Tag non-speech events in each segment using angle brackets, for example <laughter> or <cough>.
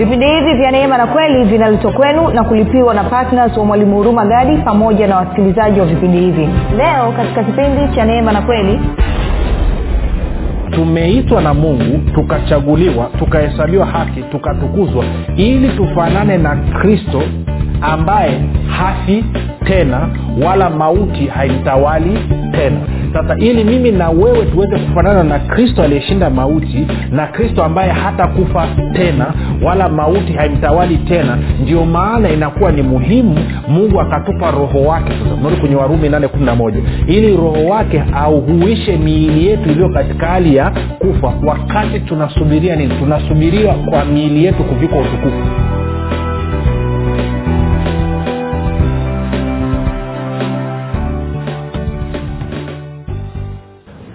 vipindi hivi vya neema na kweli vinaletwa kwenu na kulipiwa na ptns wa mwalimu huruma gadi pamoja na wasikilizaji wa vipindi hivi. Leo katika kipindi cha neema na kweli tumeitwa na mungu tukachaguliwa tukahesabiwa haki tukatukuzwa ili tufanane na kristo ambaye hafi tena wala mauti haimtawali tena. Sasa ili mimi na wewe tuweze kufanana na kristo aliyeshinda mauti na kristo ambaye hata kufa tena wala mauti haimtawali tena ndio maana inakuwa ni muhimu mungu akatupa roho wake. Sasa kwenye warumi 811 ili roho wake auhuishe miili yetu iliyo katika hali ya kufa wakati tunasubiria nini? Tunasubiria kwa miili yetu kuvikwa utukufu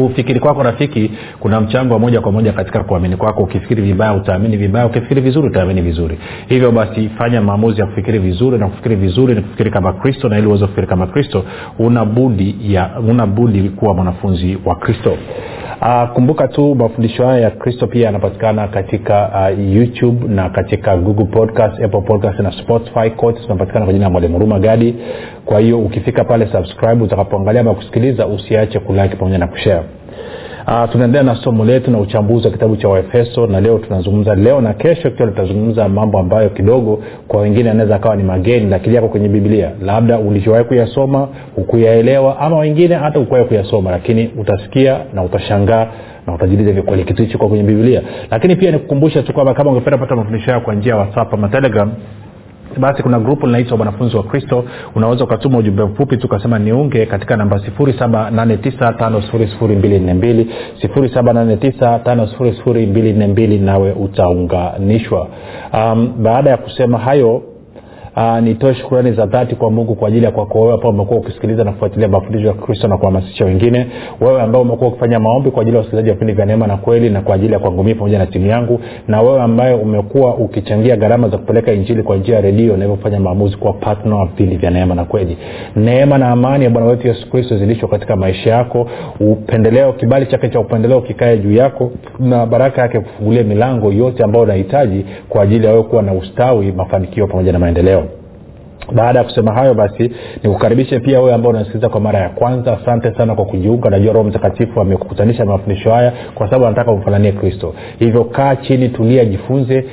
kufikiri kwako rafiki kuna mchango wa moja kwa moja katika kuamini kwako. Ukifikiri vibaya utaamini vibaya. Ukifikiri vizuri utaamini vizuri. Hivyo basi fanya maamuzi ya kufikiri vizuri na kufikiri vizuri ni kufikiri kama kristo na ili uweze kufikiri kama kristo una budi ya una budi kuwa mwanafunzi wa kristo uh, kumbuka tu mafundisho haya ya kristo pia yanapatikana katika uh, youtube na katika google podcast apple podcast na spotify. Kote tunapatikana kwa jina ya mwalimu huruma gadi. Kwa hiyo ukifika pale subscribe utakapoangalia ama kusikiliza usiache kulike pamoja na kushare Uh, tunaendelea na somo letu na uchambuzi wa kitabu cha waefeso na leo tunazungumza leo na kesho kiwa tutazungumza mambo ambayo kidogo kwa wengine anaweza akawa ni mageni lakini yako kwenye biblia. Labda ulichowahi kuyasoma hukuyaelewa ama wengine hata ukuwahi kuyasoma lakini utasikia na utashangaa na utajiuliza kitu hicho kwa kwenye biblia? Lakini pia nikukumbusha tu kwamba kama ungependa pata mafundisho hayo kwa njia ya whatsapp ama telegram basi kuna grupu linaitwa wanafunzi wa kristo. Unaweza ukatuma ujumbe mfupi tukasema ukasema niunge katika namba 7895242 7895242 nawe utaunganishwa. Um, baada ya kusema hayo nitoe shukurani za dhati kwa mungu kwa ajili ya kwako wewe ambao umekuwa ukisikiliza na kufuatilia mafundisho ya kristo na kuhamasisha wengine. Wewe ambao umekuwa ukifanya maombi kwa ajili ya wasikilizaji wa vipindi vya neema na kweli na kwa ajili ya kwangu pamoja na timu yangu. Na wewe ambaye umekuwa ukichangia gharama za kupeleka injili kwa njia ya redio na maamuzi kuwa patna wa vipindi vya neema na kweli. Neema na amani ya bwana wetu yesu kristo zilishwa katika maisha yako. Upendeleo kibali chake cha upendeleo kikae juu yako na baraka yake kufungulia milango yote ambayo unahitaji kwa ajili ya wewe kuwa na ustawi mafanikio pamoja na maendeleo baada ya kusema hayo basi nikukaribishe pia wewe ambao unasikiliza kwa mara ya kwanza. Asante sana kwa kujiunga. Najua roho mtakatifu amekukutanisha mafundisho haya kwa sababu anataka umfananie kristo. Hivyo kaa chini tulia jifunze.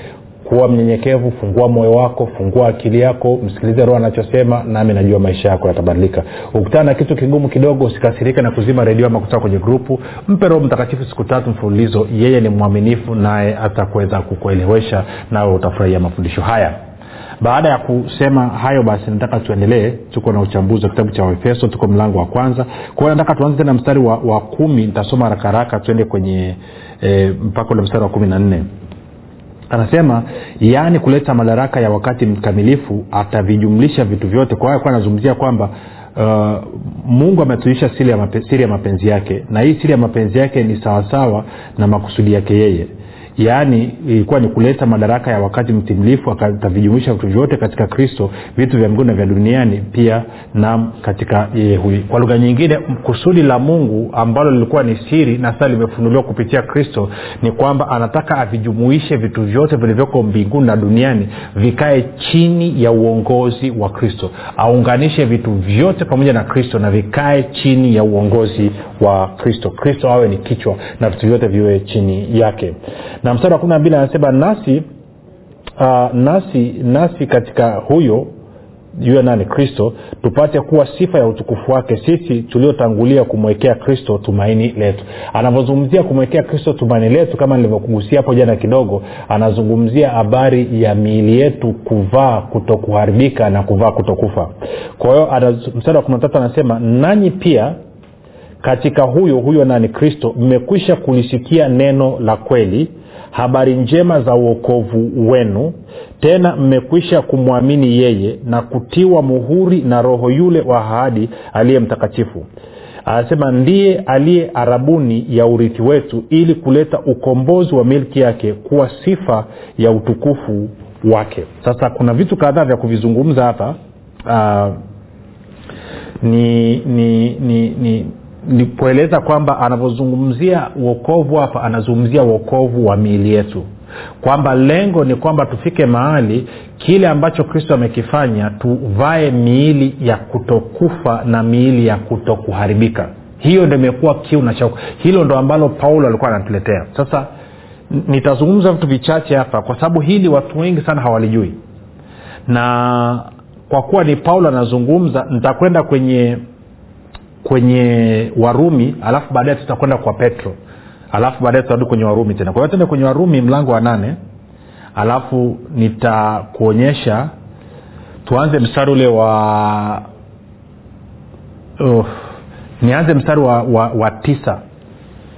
Kuwa mnyenyekevu fungua moyo wako fungua akili yako msikilize roho anachosema nami najua maisha yako yatabadilika. Ukutana na kitu kigumu kidogo usikasirike na kuzima redio ama kutoka kwenye grupu. Mpe roho mtakatifu siku tatu mfululizo. Yeye ni mwaminifu naye atakuweza kukuelewesha nawe utafurahia mafundisho haya baada ya kusema hayo basi nataka tuendelee. Tuko na uchambuzi wa kitabu cha waefeso tuko mlango wa kwanza. Kwao nataka tuanze tena mstari wa, wa kumi. Nitasoma haraka haraka tuende kwenye e, mpaka ule mstari wa kumi na nne. Anasema yaani kuleta madaraka ya wakati mkamilifu atavijumlisha vitu vyote. Kwa hiyo anazungumzia kwamba uh, mungu ametuisha siri ya, mape, siri ya mapenzi yake. Na hii siri ya mapenzi yake ni sawasawa na makusudi yake yeye yaani ilikuwa ni kuleta madaraka ya wakati mtimlifu akavijumuisha vitu vyote katika kristo vitu vya mbinguni na vya duniani pia na katika yeye huyu. Kwa lugha nyingine kusudi la mungu ambalo lilikuwa ni siri na sasa limefunuliwa kupitia kristo ni kwamba anataka avijumuishe vitu vyote vilivyoko mbinguni na duniani vikae chini ya uongozi wa kristo. Aunganishe vitu vyote pamoja na kristo na vikae chini ya uongozi wa kristo. Kristo awe ni kichwa na vitu vyote viwe chini yake na mstari wa kumi na mbili anasema nasi uh, nasi nasi katika huyo juu nani kristo tupate kuwa sifa ya utukufu wake sisi tuliotangulia kumwekea kristo tumaini letu. Anavyozungumzia kumwekea kristo tumaini letu kama nilivyokugusia hapo jana kidogo anazungumzia habari ya miili yetu kuvaa kutokuharibika na kuvaa kutokufa. Kwa hiyo mstari wa kumi na anasema nanyi pia katika huyo huyo nani kristo mmekwisha kulisikia neno la kweli habari njema za uokovu wenu. Tena mmekwisha kumwamini yeye na kutiwa muhuri na roho yule wa ahadi aliye mtakatifu. Anasema ndiye aliye arabuni ya urithi wetu ili kuleta ukombozi wa milki yake kuwa sifa ya utukufu wake. Sasa kuna vitu kadhaa vya kuvizungumza hapa. Uh, ni ni ni, ni ni kueleza kwamba anavyozungumzia uokovu hapa anazungumzia uokovu wa miili yetu. Kwamba lengo ni kwamba tufike mahali kile ambacho kristo amekifanya tuvae miili ya kutokufa na miili ya kutokuharibika. Hiyo ndo imekuwa kiu na chauko hilo ndo ambalo paulo alikuwa anatuletea. Sasa nitazungumza vitu vichache hapa kwa sababu hili watu wengi sana hawalijui. Na kwa kuwa ni paulo anazungumza nitakwenda kwenye kwenye warumi alafu baadaye tutakwenda kwa petro. Alafu baadaye tutarudi kwenye warumi tena. Kwa hiyo tende kwenye warumi mlango wa nane alafu nitakuonyesha. Tuanze mstari ule wa uh, nianze mstari wa, wa, wa tisa.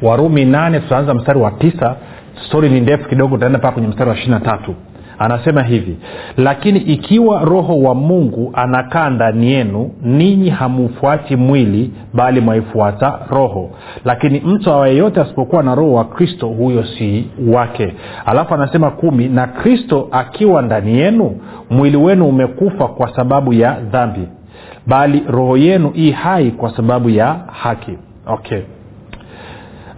Warumi nane tutaanza mstari wa tisa. Stori ni ndefu kidogo utaenda mpaka kwenye mstari wa ishiri na tatu anasema hivi lakini ikiwa roho wa mungu anakaa ndani yenu ninyi hamufuati mwili bali mwaifuata roho. Lakini mtu awayeyote asipokuwa na roho wa kristo huyo si wake. Alafu anasema kumi na kristo akiwa ndani yenu mwili wenu umekufa kwa sababu ya dhambi bali roho yenu i hai kwa sababu ya haki. Okay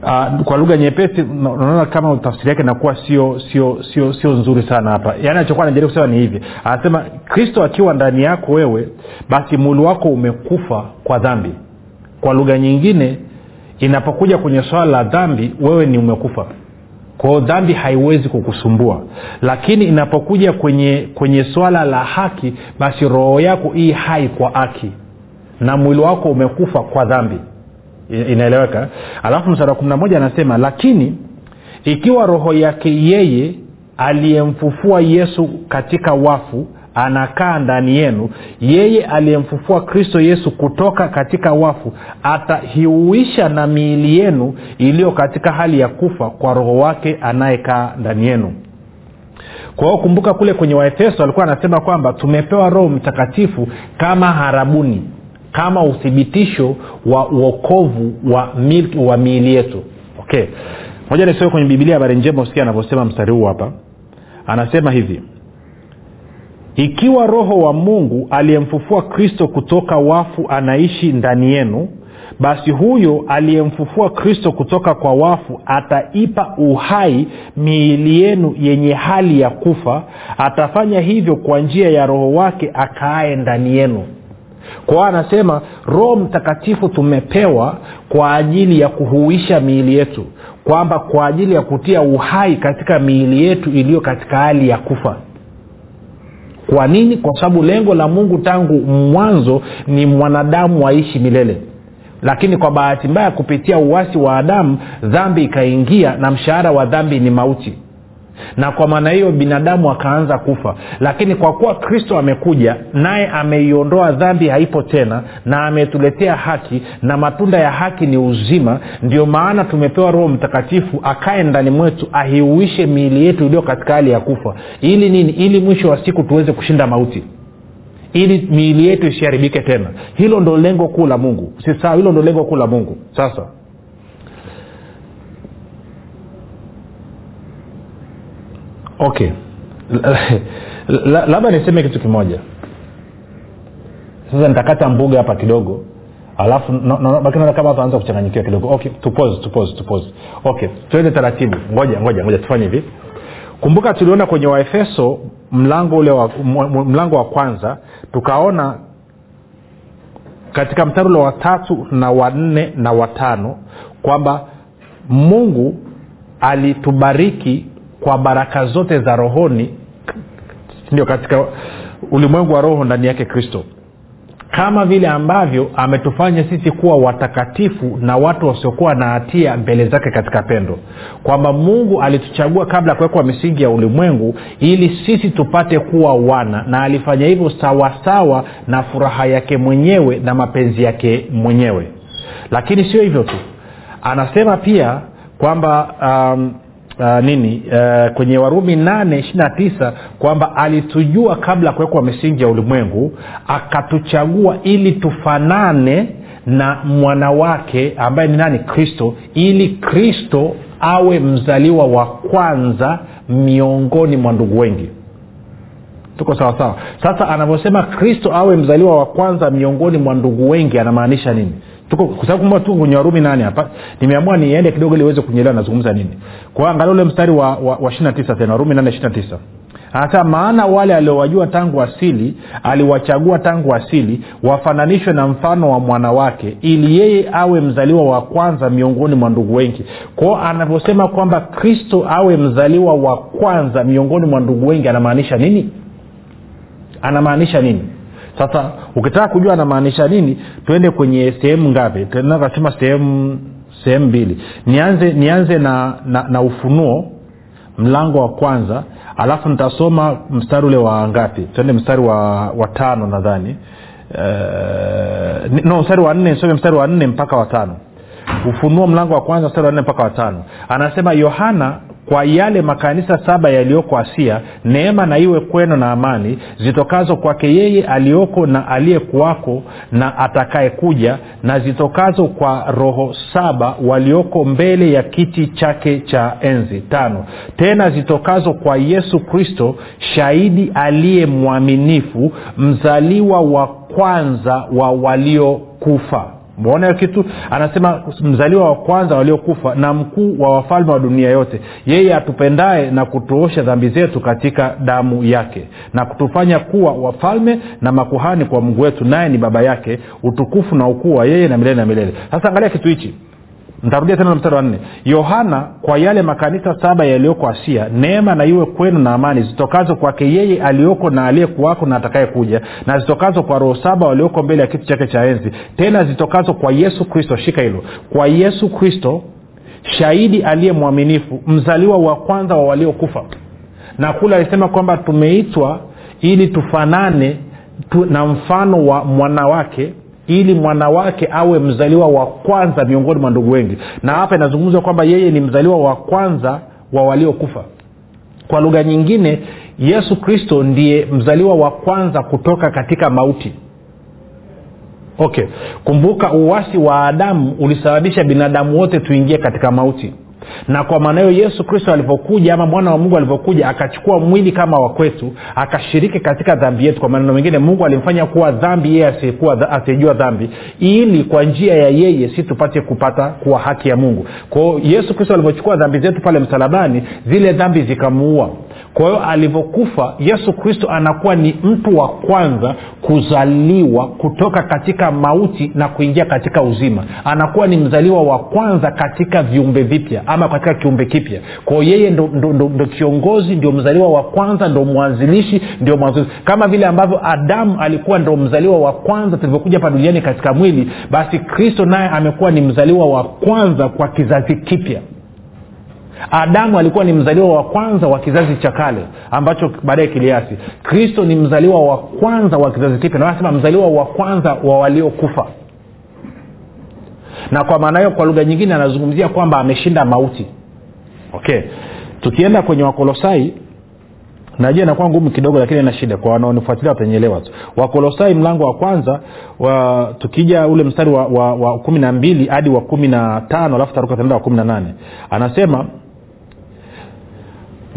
uh, kwa lugha nyepesi unaona kama tafsiri yake inakuwa sio sio sio sio nzuri sana hapa. Yaani anachokuwa anajaribu kusema ni hivi. Anasema kristo akiwa ndani yako wewe basi mwili wako umekufa kwa dhambi. Kwa lugha nyingine inapokuja kwenye swala la dhambi wewe ni umekufa. Kwao dhambi haiwezi kukusumbua. Lakini inapokuja kwenye kwenye swala la haki basi roho yako hii hai kwa haki. Na mwili wako umekufa kwa dhambi inaeleweka. Alafu msara wa kumi na moja anasema lakini ikiwa roho yake yeye aliyemfufua yesu katika wafu anakaa ndani yenu yeye aliyemfufua kristo yesu kutoka katika wafu atahiuisha na miili yenu iliyo katika hali ya kufa kwa roho wake anayekaa ndani yenu. Kwa hiyo kumbuka kule kwenye waefeso alikuwa anasema kwamba tumepewa roho mtakatifu kama harabuni kama uthibitisho wa uokovu wa, mil, wa miili yetu. Okay. Moja nisome kwenye bibilia habari njema usikia anavyosema mstari huu hapa. Anasema hivi ikiwa roho wa mungu aliyemfufua kristo kutoka wafu anaishi ndani yenu basi huyo aliyemfufua kristo kutoka kwa wafu ataipa uhai miili yenu yenye hali ya kufa. Atafanya hivyo kwa njia ya roho wake akaaye ndani yenu kwao anasema roho mtakatifu tumepewa kwa ajili ya kuhuisha miili yetu kwamba kwa ajili ya kutia uhai katika miili yetu iliyo katika hali ya kufa. Kwa nini? Kwa sababu lengo la mungu tangu mwanzo ni mwanadamu aishi milele. Lakini kwa bahati mbaya kupitia uwasi wa adamu dhambi ikaingia na mshahara wa dhambi ni mauti na kwa maana hiyo binadamu akaanza kufa. Lakini kwa kuwa kristo amekuja naye ameiondoa dhambi haipo tena na ametuletea haki na matunda ya haki ni uzima. Ndio maana tumepewa roho mtakatifu akae ndani mwetu ahiuishe miili yetu iliyo katika hali ya kufa. Ili nini? Ili mwisho wa siku tuweze kushinda mauti. Ili miili yetu isiharibike tena. Hilo ndo lengo kuu la mungu. Si hilo ndo lengo kuu la mungu. Sasa okay. <laughs> Labda niseme kitu kimoja. Sasa nitakata mbuga hapa kidogo. Alafu naona kama watu kuchanganyikiwa kidogo. Okay tupose tupose tupose okay tuende taratibu. Ngoja ngoja ngoja tufanye hivi. Kumbuka tuliona kwenye waefeso mlango ule wa mlango wa kwanza tukaona katika mstari ule wa tatu na wanne na watano kwamba mungu alitubariki kwa baraka zote za rohoni ndio katika ulimwengu wa roho ndani yake kristo. Kama vile ambavyo ametufanya sisi kuwa watakatifu na watu wasiokuwa na hatia mbele zake katika pendo. Kwamba mungu alituchagua kabla ya kuwekwa misingi ya ulimwengu ili sisi tupate kuwa wana na alifanya hivyo sawasawa na furaha yake mwenyewe na mapenzi yake mwenyewe. Lakini sio hivyo tu. Anasema pia kwamba um, uh, nini? Uh, kwenye warumi nane ishiri tisa kwamba alitujua kabla ya kuwekwa misingi ya ulimwengu akatuchagua ili tufanane na mwanawake ambaye ni nani? Kristo ili kristo awe mzaliwa wa kwanza miongoni mwa ndugu wengi. Tuko sawasawa sasa anavyosema kristo awe mzaliwa wa kwanza miongoni mwa ndugu wengi anamaanisha nini tuko kwa sababu tuko kwenye warumi nane hapa? Nimeamua niende kidogo ili uweze kunyelewa nazungumza nini. Kwa angalia ule mstari wa, wa, wa tisa tena warumi nane ishiri tisa. Hasa maana wale aliowajua tangu asili aliwachagua tangu asili wafananishwe na mfano wa mwanawake ili yeye awe mzaliwa wa kwanza miongoni mwa ndugu wengi. Kwao anavyosema kwamba kristo awe mzaliwa wa kwanza miongoni mwa ndugu wengi anamaanisha nini? Anamaanisha nini sasa ukitaka kujua anamaanisha nini tuende kwenye sehemu ngapi? Kasema sehemu sehemu mbili. Nianze nianze na, na, na ufunuo mlango wa kwanza alafu nitasoma mstari ule wa ngapi? Tuende mstari wa, wa tano nadhani. Uh, no mstari wa nne nisome mstari wa nne mpaka watano ufunuo mlango wa kwanza mstari wa nne mpaka watano anasema yohana kwa yale makanisa saba yaliyoko asia neema na iwe kweno na amani zitokazo kwake yeye aliyoko na aliyekuwako na atakayekuja na zitokazo kwa roho saba walioko mbele ya kiti chake cha enzi tano. Tena zitokazo kwa yesu kristo shahidi aliye mwaminifu mzaliwa wa kwanza wa waliokufa mwona hiyo kitu anasema mzaliwa wa kwanza waliokufa na mkuu wa wafalme wa dunia yote. Yeye atupendaye na kutuosha dhambi zetu katika damu yake na kutufanya kuwa wafalme na makuhani kwa mungu wetu naye ni baba yake utukufu na ukuu wa yeye na milele na milele. Sasa angalia kitu hichi ntarudia tena na mstari wa nne. Yohana kwa yale makanisa saba yaliyoko asia neema na iwe kwenu na amani zitokazo kwake yeye aliyoko na aliyekuwako na atakayekuja na zitokazo kwa roho saba walioko mbele ya kiti chake cha enzi tena zitokazo kwa yesu kristo. Shika hilo. Kwa yesu kristo shahidi aliye mwaminifu mzaliwa wa kwanza wa waliokufa. Na kule alisema kwamba tumeitwa ili tufanane tu, na mfano wa mwanawake ili mwanawake awe mzaliwa wa kwanza miongoni mwa ndugu wengi. Na hapa inazungumzwa kwamba yeye ni mzaliwa wa kwanza wa waliokufa. Kwa lugha nyingine yesu kristo ndiye mzaliwa wa kwanza kutoka katika mauti. Okay. Kumbuka uwasi wa adamu ulisababisha binadamu wote tuingie katika mauti na kwa maana hiyo yesu kristo alivyokuja ama mwana wa mungu alivyokuja akachukua mwili kama wa kwetu akashiriki katika dhambi yetu. Kwa maneno mengine mungu alimfanya kuwa dhambi yeye asiyejua dhambi ili kwa njia ya yeye si tupate kupata kuwa haki ya mungu. Kwao yesu kristo alivyochukua dhambi zetu pale msalabani zile dhambi zikamuua kwa hiyo alivyokufa yesu kristo anakuwa ni mtu wa kwanza kuzaliwa kutoka katika mauti na kuingia katika uzima. Anakuwa ni mzaliwa wa kwanza katika viumbe vipya ama katika kiumbe kipya. Kwao yeye ndo, ndo, ndo, ndo kiongozi ndio mzaliwa wa kwanza ndo mwanzilishi ndio mwanzilishi. Kama vile ambavyo adamu alikuwa ndo mzaliwa wa kwanza tulivyokuja hapa duniani katika mwili basi kristo naye amekuwa ni mzaliwa wa kwanza kwa kizazi kipya adamu alikuwa ni mzaliwa wa kwanza wa kizazi cha kale ambacho baadaye kiliasi. Kristo ni mzaliwa wa kwanza wa kizazi kipya nasema mzaliwa wa kwanza wa waliokufa. Na kwa maana hiyo kwa lugha nyingine anazungumzia kwamba ameshinda mauti. Okay. Tukienda kwenye wakolosai najua inakuwa ngumu kidogo lakini ina shida kwa wanaonifuatilia watanyelewa tu. Wakolosai mlango wa kwanza wa tukija ule mstari wa, kumi na mbili hadi wa kumi na tano alafu taruka tenda wa kumi na nane. Anasema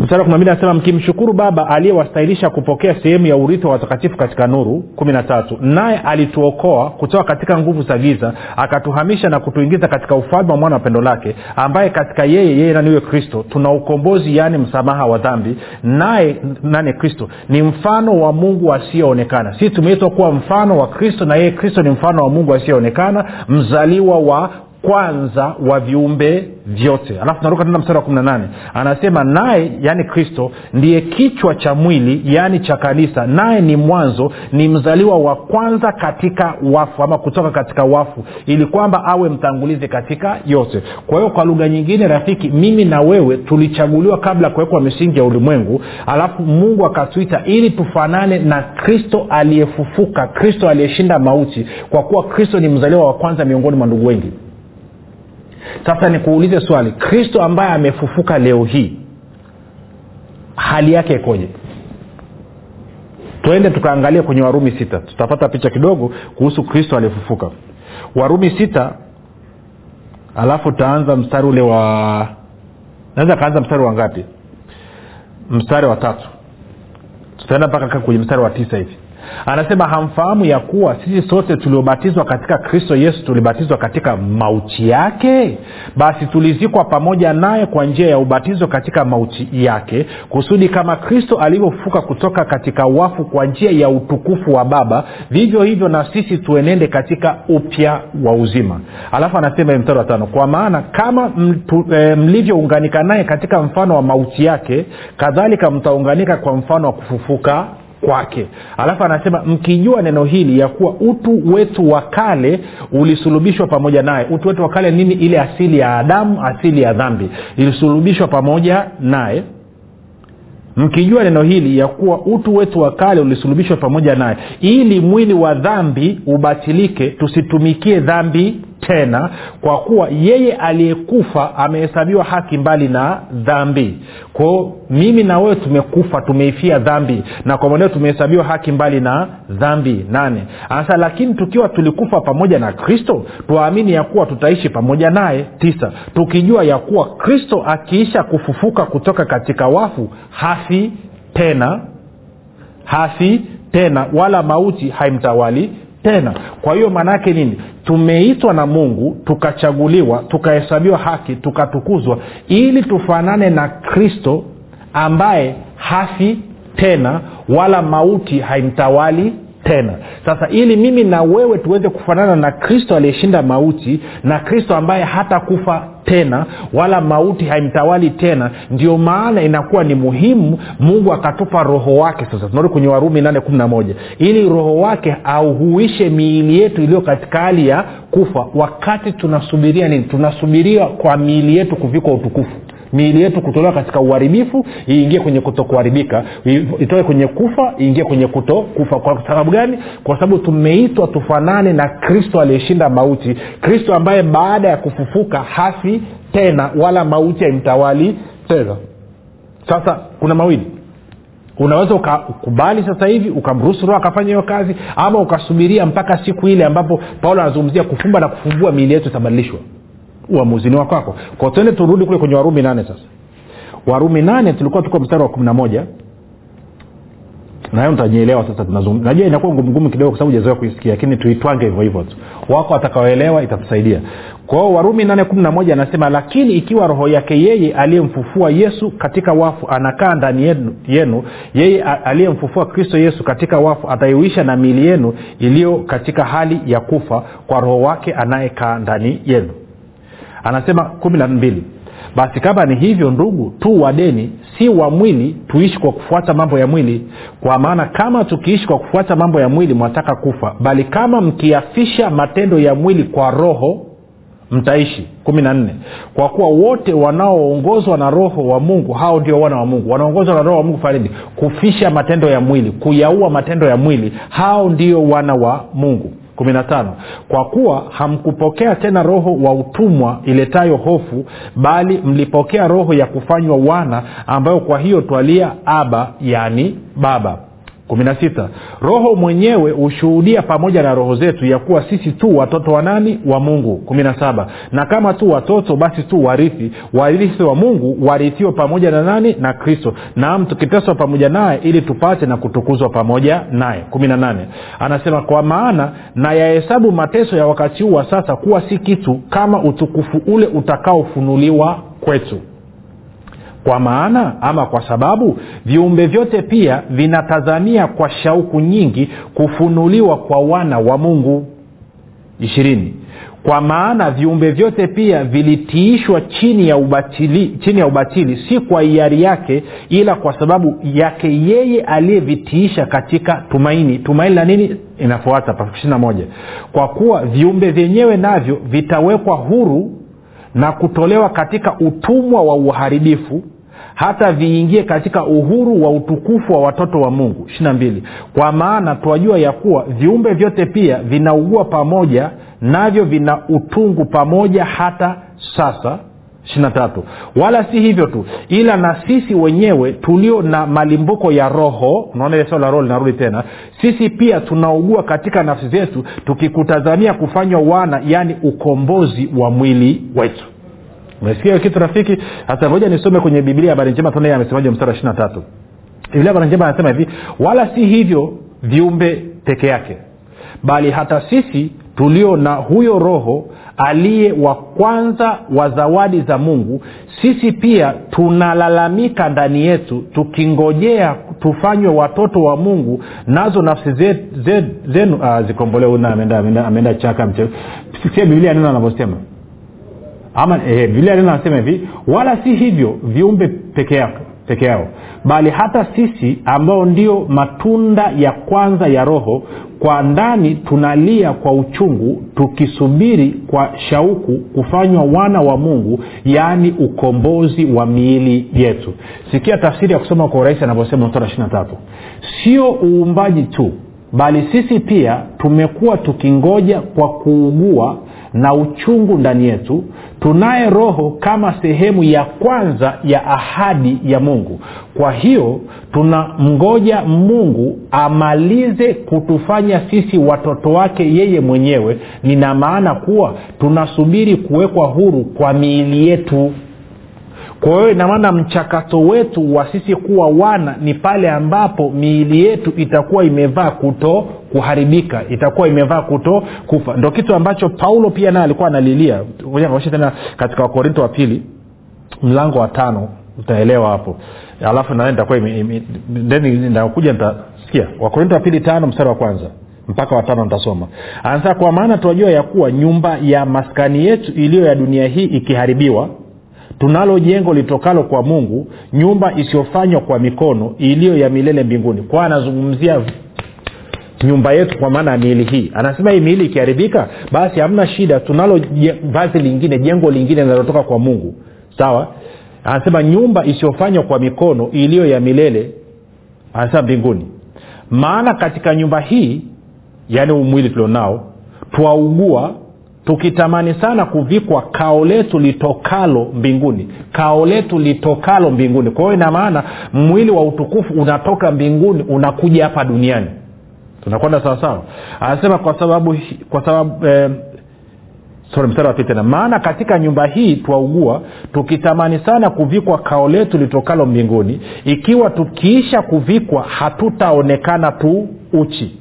mstari wa kumi mkimshukuru baba aliyewastahilisha kupokea sehemu ya urithi wa watakatifu katika nuru kumi na tatu naye alituokoa kutoka katika nguvu za giza akatuhamisha na kutuingiza katika ufalme wa mwana wa pendo lake ambaye katika yeye yeye naniwe kristo tuna ukombozi yaani msamaha wa dhambi. Naye nane kristo. Ni mfano wa mungu asiyeonekana. Sisi tumeitwa kuwa mfano wa kristo na yeye kristo ni mfano wa mungu asiyeonekana mzaliwa wa kwanza wa viumbe vyote. Alafu naruka tena mstari wa kumi na nane. Anasema naye yaani kristo ndiye kichwa cha mwili yaani cha kanisa. Naye ni mwanzo ni mzaliwa wa kwanza katika wafu ama kutoka katika wafu ili kwamba awe mtangulizi katika yote. Kwa hiyo kwa lugha nyingine rafiki mimi na wewe tulichaguliwa kabla ya kuwekwa misingi ya ulimwengu. Alafu mungu akatuita ili tufanane na kristo aliyefufuka kristo aliyeshinda mauti. Kwa kuwa kristo ni mzaliwa wa kwanza miongoni mwa ndugu wengi sasa nikuulize swali. Kristo ambaye amefufuka leo hii hali yake ikoje? Twende tukaangalia kwenye warumi sita. Tutapata picha kidogo kuhusu kristo aliyefufuka. Warumi sita alafu taanza mstari ule wa naweza kaanza mstari wa ngapi? Mstari wa tatu. Tutaenda mpaka kwenye mstari wa tisa hivi anasema hamfahamu ya kuwa sisi sote tuliobatizwa katika kristo yesu tulibatizwa katika mauti yake? Basi tulizikwa pamoja naye kwa njia ya ubatizo katika mauti yake kusudi kama kristo alivyofufuka kutoka katika wafu kwa njia ya utukufu wa baba vivyo hivyo na sisi tuenende katika upya wa uzima. Alafu anasema mstari wa tano kwa maana kama e, mlivyounganika naye katika mfano wa mauti yake kadhalika mtaunganika kwa mfano wa kufufuka kwake. Alafu anasema mkijua neno hili ya kuwa utu wetu wa kale ulisulubishwa pamoja naye. Utu wetu wa kale nini? Ile asili ya adamu asili ya dhambi. Ilisulubishwa pamoja naye. Mkijua neno hili ya kuwa utu wetu wa kale ulisulubishwa pamoja naye. Ili mwili wa dhambi ubatilike tusitumikie dhambi tena kwa kuwa yeye aliyekufa amehesabiwa haki mbali na dhambi. Kwao mimi na wewe tumekufa tumeifia dhambi na kwa mweneo tumehesabiwa haki mbali na dhambi. Nane hasa lakini tukiwa tulikufa pamoja na kristo twaamini ya kuwa tutaishi pamoja naye. Tisa tukijua ya kuwa kristo akiisha kufufuka kutoka katika wafu hafi tena hafi tena wala mauti haimtawali tena. Kwa hiyo maana yake nini tumeitwa na mungu tukachaguliwa tukahesabiwa haki tukatukuzwa ili tufanane na kristo ambaye hafi tena wala mauti haimtawali tena. Sasa ili mimi na wewe tuweze kufanana na kristo aliyeshinda mauti na kristo ambaye hata kufa tena wala mauti haimtawali tena. Ndio maana inakuwa ni muhimu mungu akatupa roho wake sasa. Tunarudi kwenye warumi nane kumi na moja. Ili roho wake auhuishe miili yetu iliyo katika hali ya kufa. Wakati tunasubiria nini? Tunasubiria kwa miili yetu kuvikwa utukufu miili yetu kutolewa katika uharibifu iingie kwenye kutokuharibika. Itoke kwenye kufa iingie kwenye kuto kufa kwa sababu gani? Kwa sababu tumeitwa tufanane na kristo aliyeshinda mauti. Kristo ambaye baada ya kufufuka hafi tena wala mauti haimtawali tena. Sasa kuna mawili. Unaweza ukakubali sasa hivi ukamruhusu roho akafanya hiyo kazi ama ukasubiria mpaka siku ile ambapo paulo anazungumzia kufumba na kufumbua miili yetu itabadilishwa uamuzini ni wakwako kwa tuende turudi kule kwenye warumi nane sasa. Warumi nane tulikuwa tuko mstari wa kumi na moja. Nayo ntajielewa sasa najua inakuwa ngumungumu kidogo kwa sababu jazoea kuisikia lakini tuitwange hivyo hivyo tu. Wako watakaoelewa itatusaidia. Kwao warumi nane kumi na moja anasema lakini ikiwa roho yake yeye aliyemfufua yesu katika wafu anakaa ndani yenu, yenu yeye aliyemfufua kristo yesu katika wafu ataiuisha na miili yenu iliyo katika hali ya kufa kwa roho wake anayekaa ndani yenu anasema kumi na mbili. Basi kama ni hivyo ndugu tu wadeni si wa mwili tuishi kwa kufuata mambo ya mwili. Kwa maana kama tukiishi kwa kufuata mambo ya mwili mwataka kufa. Bali kama mkiafisha matendo ya mwili kwa roho mtaishi. Kumi na nne. Kwa kuwa wote wanaoongozwa na roho wa mungu hao ndio wana wa mungu. Wanaongozwa na roho wa mungu fanini kufisha matendo ya mwili kuyaua matendo ya mwili hao ndio wana wa mungu 15 kwa kuwa hamkupokea tena roho wa utumwa iletayo hofu bali mlipokea roho ya kufanywa wana ambayo kwa hiyo twalia aba yani baba 16 roho mwenyewe hushuhudia pamoja na roho zetu ya kuwa sisi tu watoto wa nani? Wa mungu. 17 na kama tu watoto basi tu warithi. Warithi wa mungu warithiwa pamoja na nani? Na kristo. Naam tukiteswa pamoja naye ili tupate na kutukuzwa pamoja naye. 18 anasema kwa maana na yahesabu mateso ya wakati huu wa sasa kuwa si kitu kama utukufu ule utakaofunuliwa kwetu kwa maana ama kwa sababu viumbe vyote pia vinatazamia kwa shauku nyingi kufunuliwa kwa wana wa mungu. Ishirini. Kwa maana viumbe vyote pia vilitiishwa chini ya ubatili chini ya ubatili si kwa hiari yake ila kwa sababu yake yeye aliyevitiisha katika tumaini. Tumaini la nini? Inafuata moja. Kwa kuwa viumbe vyenyewe navyo vitawekwa huru na kutolewa katika utumwa wa uharibifu hata viingie katika uhuru wa utukufu wa watoto wa mungu. Ishirina kwa maana twajua ya kuwa viumbe vyote pia vinaugua pamoja navyo vina utungu pamoja hata sasa. Ishirina wala si hivyo tu ila na sisi wenyewe tulio na malimbuko ya roho unaona ile swala la roho linarudi tena sisi pia tunaugua katika nafsi zetu tukikutazamia kufanywa wana yaani ukombozi wa mwili wetu umesikia kitu rafiki? Hasa moja nisome kwenye biblia habari njema tunaye amesemaje mstari ishiri na tatu. Biblia habari njema anasema hivi wala si hivyo viumbe peke yake bali hata sisi tulio na huyo roho aliye wa kwanza wa zawadi za mungu sisi pia tunalalamika ndani yetu tukingojea tufanywe watoto wa mungu nazo nafsi zenu ze, ze, uh, zikombolewe. Ameenda, chaka mche biblia neno anavyosema ama eh, biblia neno anasema hivi wala si hivyo viumbe peke yao bali hata sisi ambao ndio matunda ya kwanza ya roho kwa ndani tunalia kwa uchungu tukisubiri kwa shauku kufanywa wana wa mungu yaani ukombozi wa miili yetu. Sikia tafsiri ya kusoma kwa urahisi anavyosema ishiri tatu. Sio uumbaji tu bali sisi pia tumekuwa tukingoja kwa kuugua na uchungu ndani yetu tunaye roho kama sehemu ya kwanza ya ahadi ya mungu. Kwa hiyo tunamngoja mungu amalize kutufanya sisi watoto wake yeye mwenyewe. Nina maana kuwa tunasubiri kuwekwa huru kwa miili yetu kwa hiyo inamaana mchakato wetu wa sisi kuwa wana ni pale ambapo miili yetu itakuwa imevaa kuto kuharibika itakuwa imevaa kuto kufa. Ndo kitu ambacho paulo pia naye alikuwa analilia. Tena katika wakorinto wa pili mlango wa tano utaelewa hapo. Alafu nae nitakuwa nakuja nitasikia. Wakorinto wa pili tano mstari wa kwanza mpaka watano nitasoma. Anasema kwa maana tunajua ya kuwa nyumba ya maskani yetu iliyo ya dunia hii ikiharibiwa tunalo jengo litokalo kwa mungu nyumba isiyofanywa kwa mikono iliyo ya milele mbinguni. Kwa anazungumzia nyumba yetu kwa maana ya miili hii. Anasema hii miili ikiharibika basi hamna shida tunalo vazi lingine jengo lingine linalotoka kwa mungu. Sawa? Anasema nyumba isiyofanywa kwa mikono iliyo ya milele anasema mbinguni. Maana katika nyumba hii yaani umwili tulionao twaugua tukitamani sana kuvikwa kao letu litokalo mbinguni. Kao letu litokalo mbinguni. Kwa hiyo ina maana mwili wa utukufu unatoka mbinguni unakuja hapa duniani. Tunakwenda sawasawa anasema kwa sababu kwa sababu eh, mstari wa tena. Maana katika nyumba hii twaugua tukitamani sana kuvikwa kao letu litokalo mbinguni ikiwa tukiisha kuvikwa hatutaonekana tu uchi.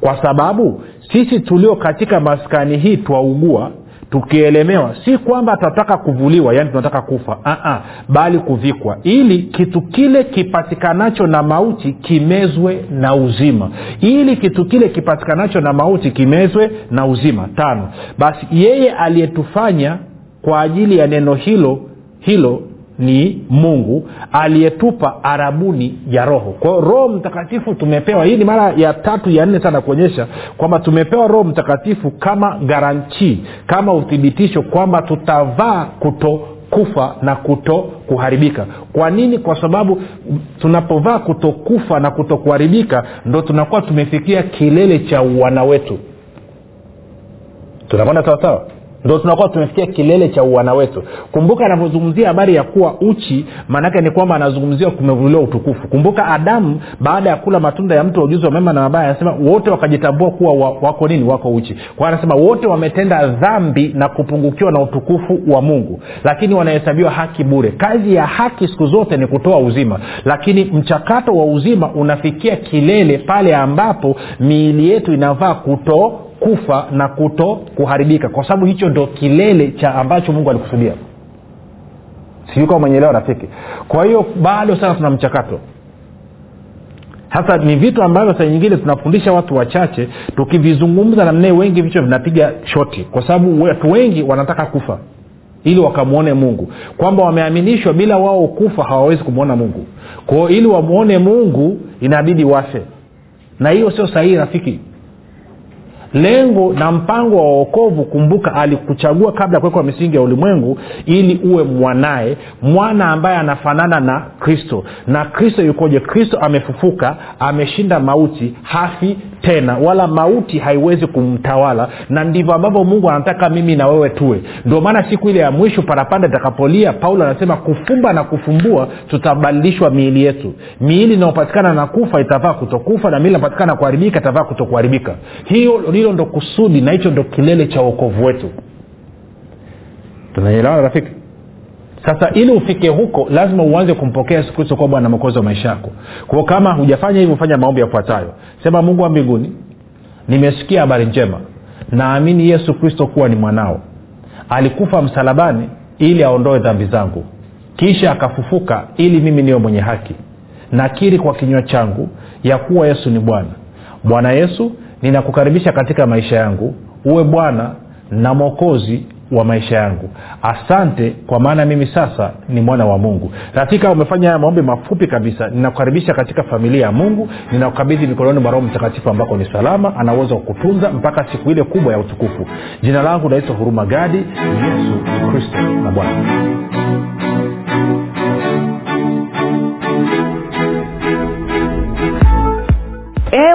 Kwa sababu sisi tulio katika maskani hii twaugua tukielemewa si kwamba tunataka kuvuliwa yaani tunataka kufa. Aa, bali kuvikwa. Ili kitu kile kipatikanacho na mauti kimezwe na uzima. Ili kitu kile kipatikanacho na mauti kimezwe na uzima. Tano basi yeye aliyetufanya kwa ajili ya neno hilo hilo ni mungu aliyetupa arabuni ya roho. Kwao roho mtakatifu tumepewa. Hii ni mara ya tatu ya nne sana kuonyesha kwamba tumepewa roho mtakatifu kama garantii kama uthibitisho kwamba tutavaa kuto kufa na kuto kuharibika kwa nini? Kwa sababu tunapovaa kutokufa na kutokuharibika ndo tunakuwa tumefikia kilele cha uwana wetu. Tunakwenda sawasawa ndo tunakuwa tumefikia kilele cha uwana wetu. Kumbuka anavyozungumzia habari ya kuwa uchi maanaake ni kwamba anazungumzia kumevuliwa utukufu. Kumbuka adamu baada ya kula matunda ya mtu wa ujuzi wa mema na mabaya anasema wote wakajitambua kuwa wako nini? Wako uchi. Kwa anasema wote wametenda dhambi na kupungukiwa na utukufu wa mungu. Lakini wanahesabiwa haki bure. Kazi ya haki siku zote ni kutoa uzima. Lakini mchakato wa uzima unafikia kilele pale ambapo miili yetu inavaa kutoo kufa na kuto kuharibika. Kwa sababu hicho ndo kilele cha ambacho mungu alikusudia. Sijui kama mwenyeelewa rafiki. Kwa hiyo bado sana tuna mchakato. Sasa ni vitu ambavyo saa nyingine tunafundisha watu wachache tukivizungumza namnae wengi vichwa vinapiga shoti. Kwa sababu watu wengi wanataka kufa ili wakamwone mungu. Kwamba wameaminishwa bila wao kufa hawawezi kumwona mungu. Kwao ili wamwone mungu inabidi wafe. Na hiyo sio sahihi rafiki lengo na mpango wa uokovu kumbuka alikuchagua kabla ya kuwekwa misingi ya ulimwengu ili uwe mwanaye mwana ambaye anafanana na kristo. Na kristo yukoje? Kristo amefufuka ameshinda mauti hafi tena. Wala mauti haiwezi kumtawala. Na ndivyo ambavyo mungu anataka mimi na wewe tuwe. Ndio maana siku ile ya mwisho parapanda itakapolia paulo anasema kufumba na kufumbua tutabadilishwa miili yetu. Miili inayopatikana na kufa itavaa kutokufa na miili inayopatikana kuharibika itavaa kutokuharibika. Hiyo hilo ndo kusudi na hicho ndo kilele cha uokovu wetu. Tunaelewana rafiki? Sasa ili ufike huko lazima uanze kumpokea yesu kristo kuwa bwana mokozi wa maisha yako. Kwao kama hujafanya hivyo fanya maombi yafuatayo. Sema mungu wa mbinguni nimesikia habari njema. Naamini yesu kristo kuwa ni mwanao. Alikufa msalabani ili aondoe dhambi zangu. Kisha akafufuka ili mimi niwe mwenye haki. Nakiri kwa kinywa changu ya kuwa yesu ni bwana. Bwana yesu ninakukaribisha katika maisha yangu. Uwe bwana na mwokozi wa maisha yangu. Asante kwa maana mimi sasa ni mwana wa mungu. Katika umefanya haya maombi mafupi kabisa. Ninakukaribisha katika familia ya mungu. Ninakukabidhi mikononi mwa roho mtakatifu ambako ni salama. Ana uwezo kutunza mpaka siku ile kubwa ya utukufu. Jina langu naitwa huruma gadi yesu kristo na bwana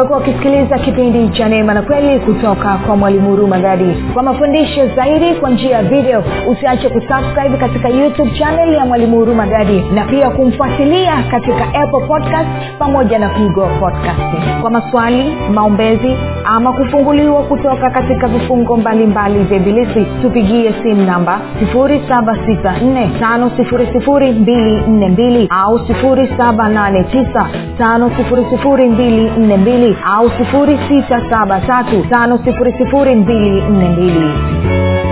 umekuwa ukisikiliza kipindi cha neema na kweli kutoka kwa mwalimu huruma gadi. Kwa mafundisho zaidi kwa njia ya video usiache kusubscribe katika youtube chanel ya mwalimu huruma gadi na pia kumfuatilia katika apple podcast pamoja na google podcast. Kwa maswali maombezi ama kufunguliwa kutoka katika vifungo mbalimbali vya ibilisi tupigie simu namba 7645242 au 7895242 au 6735242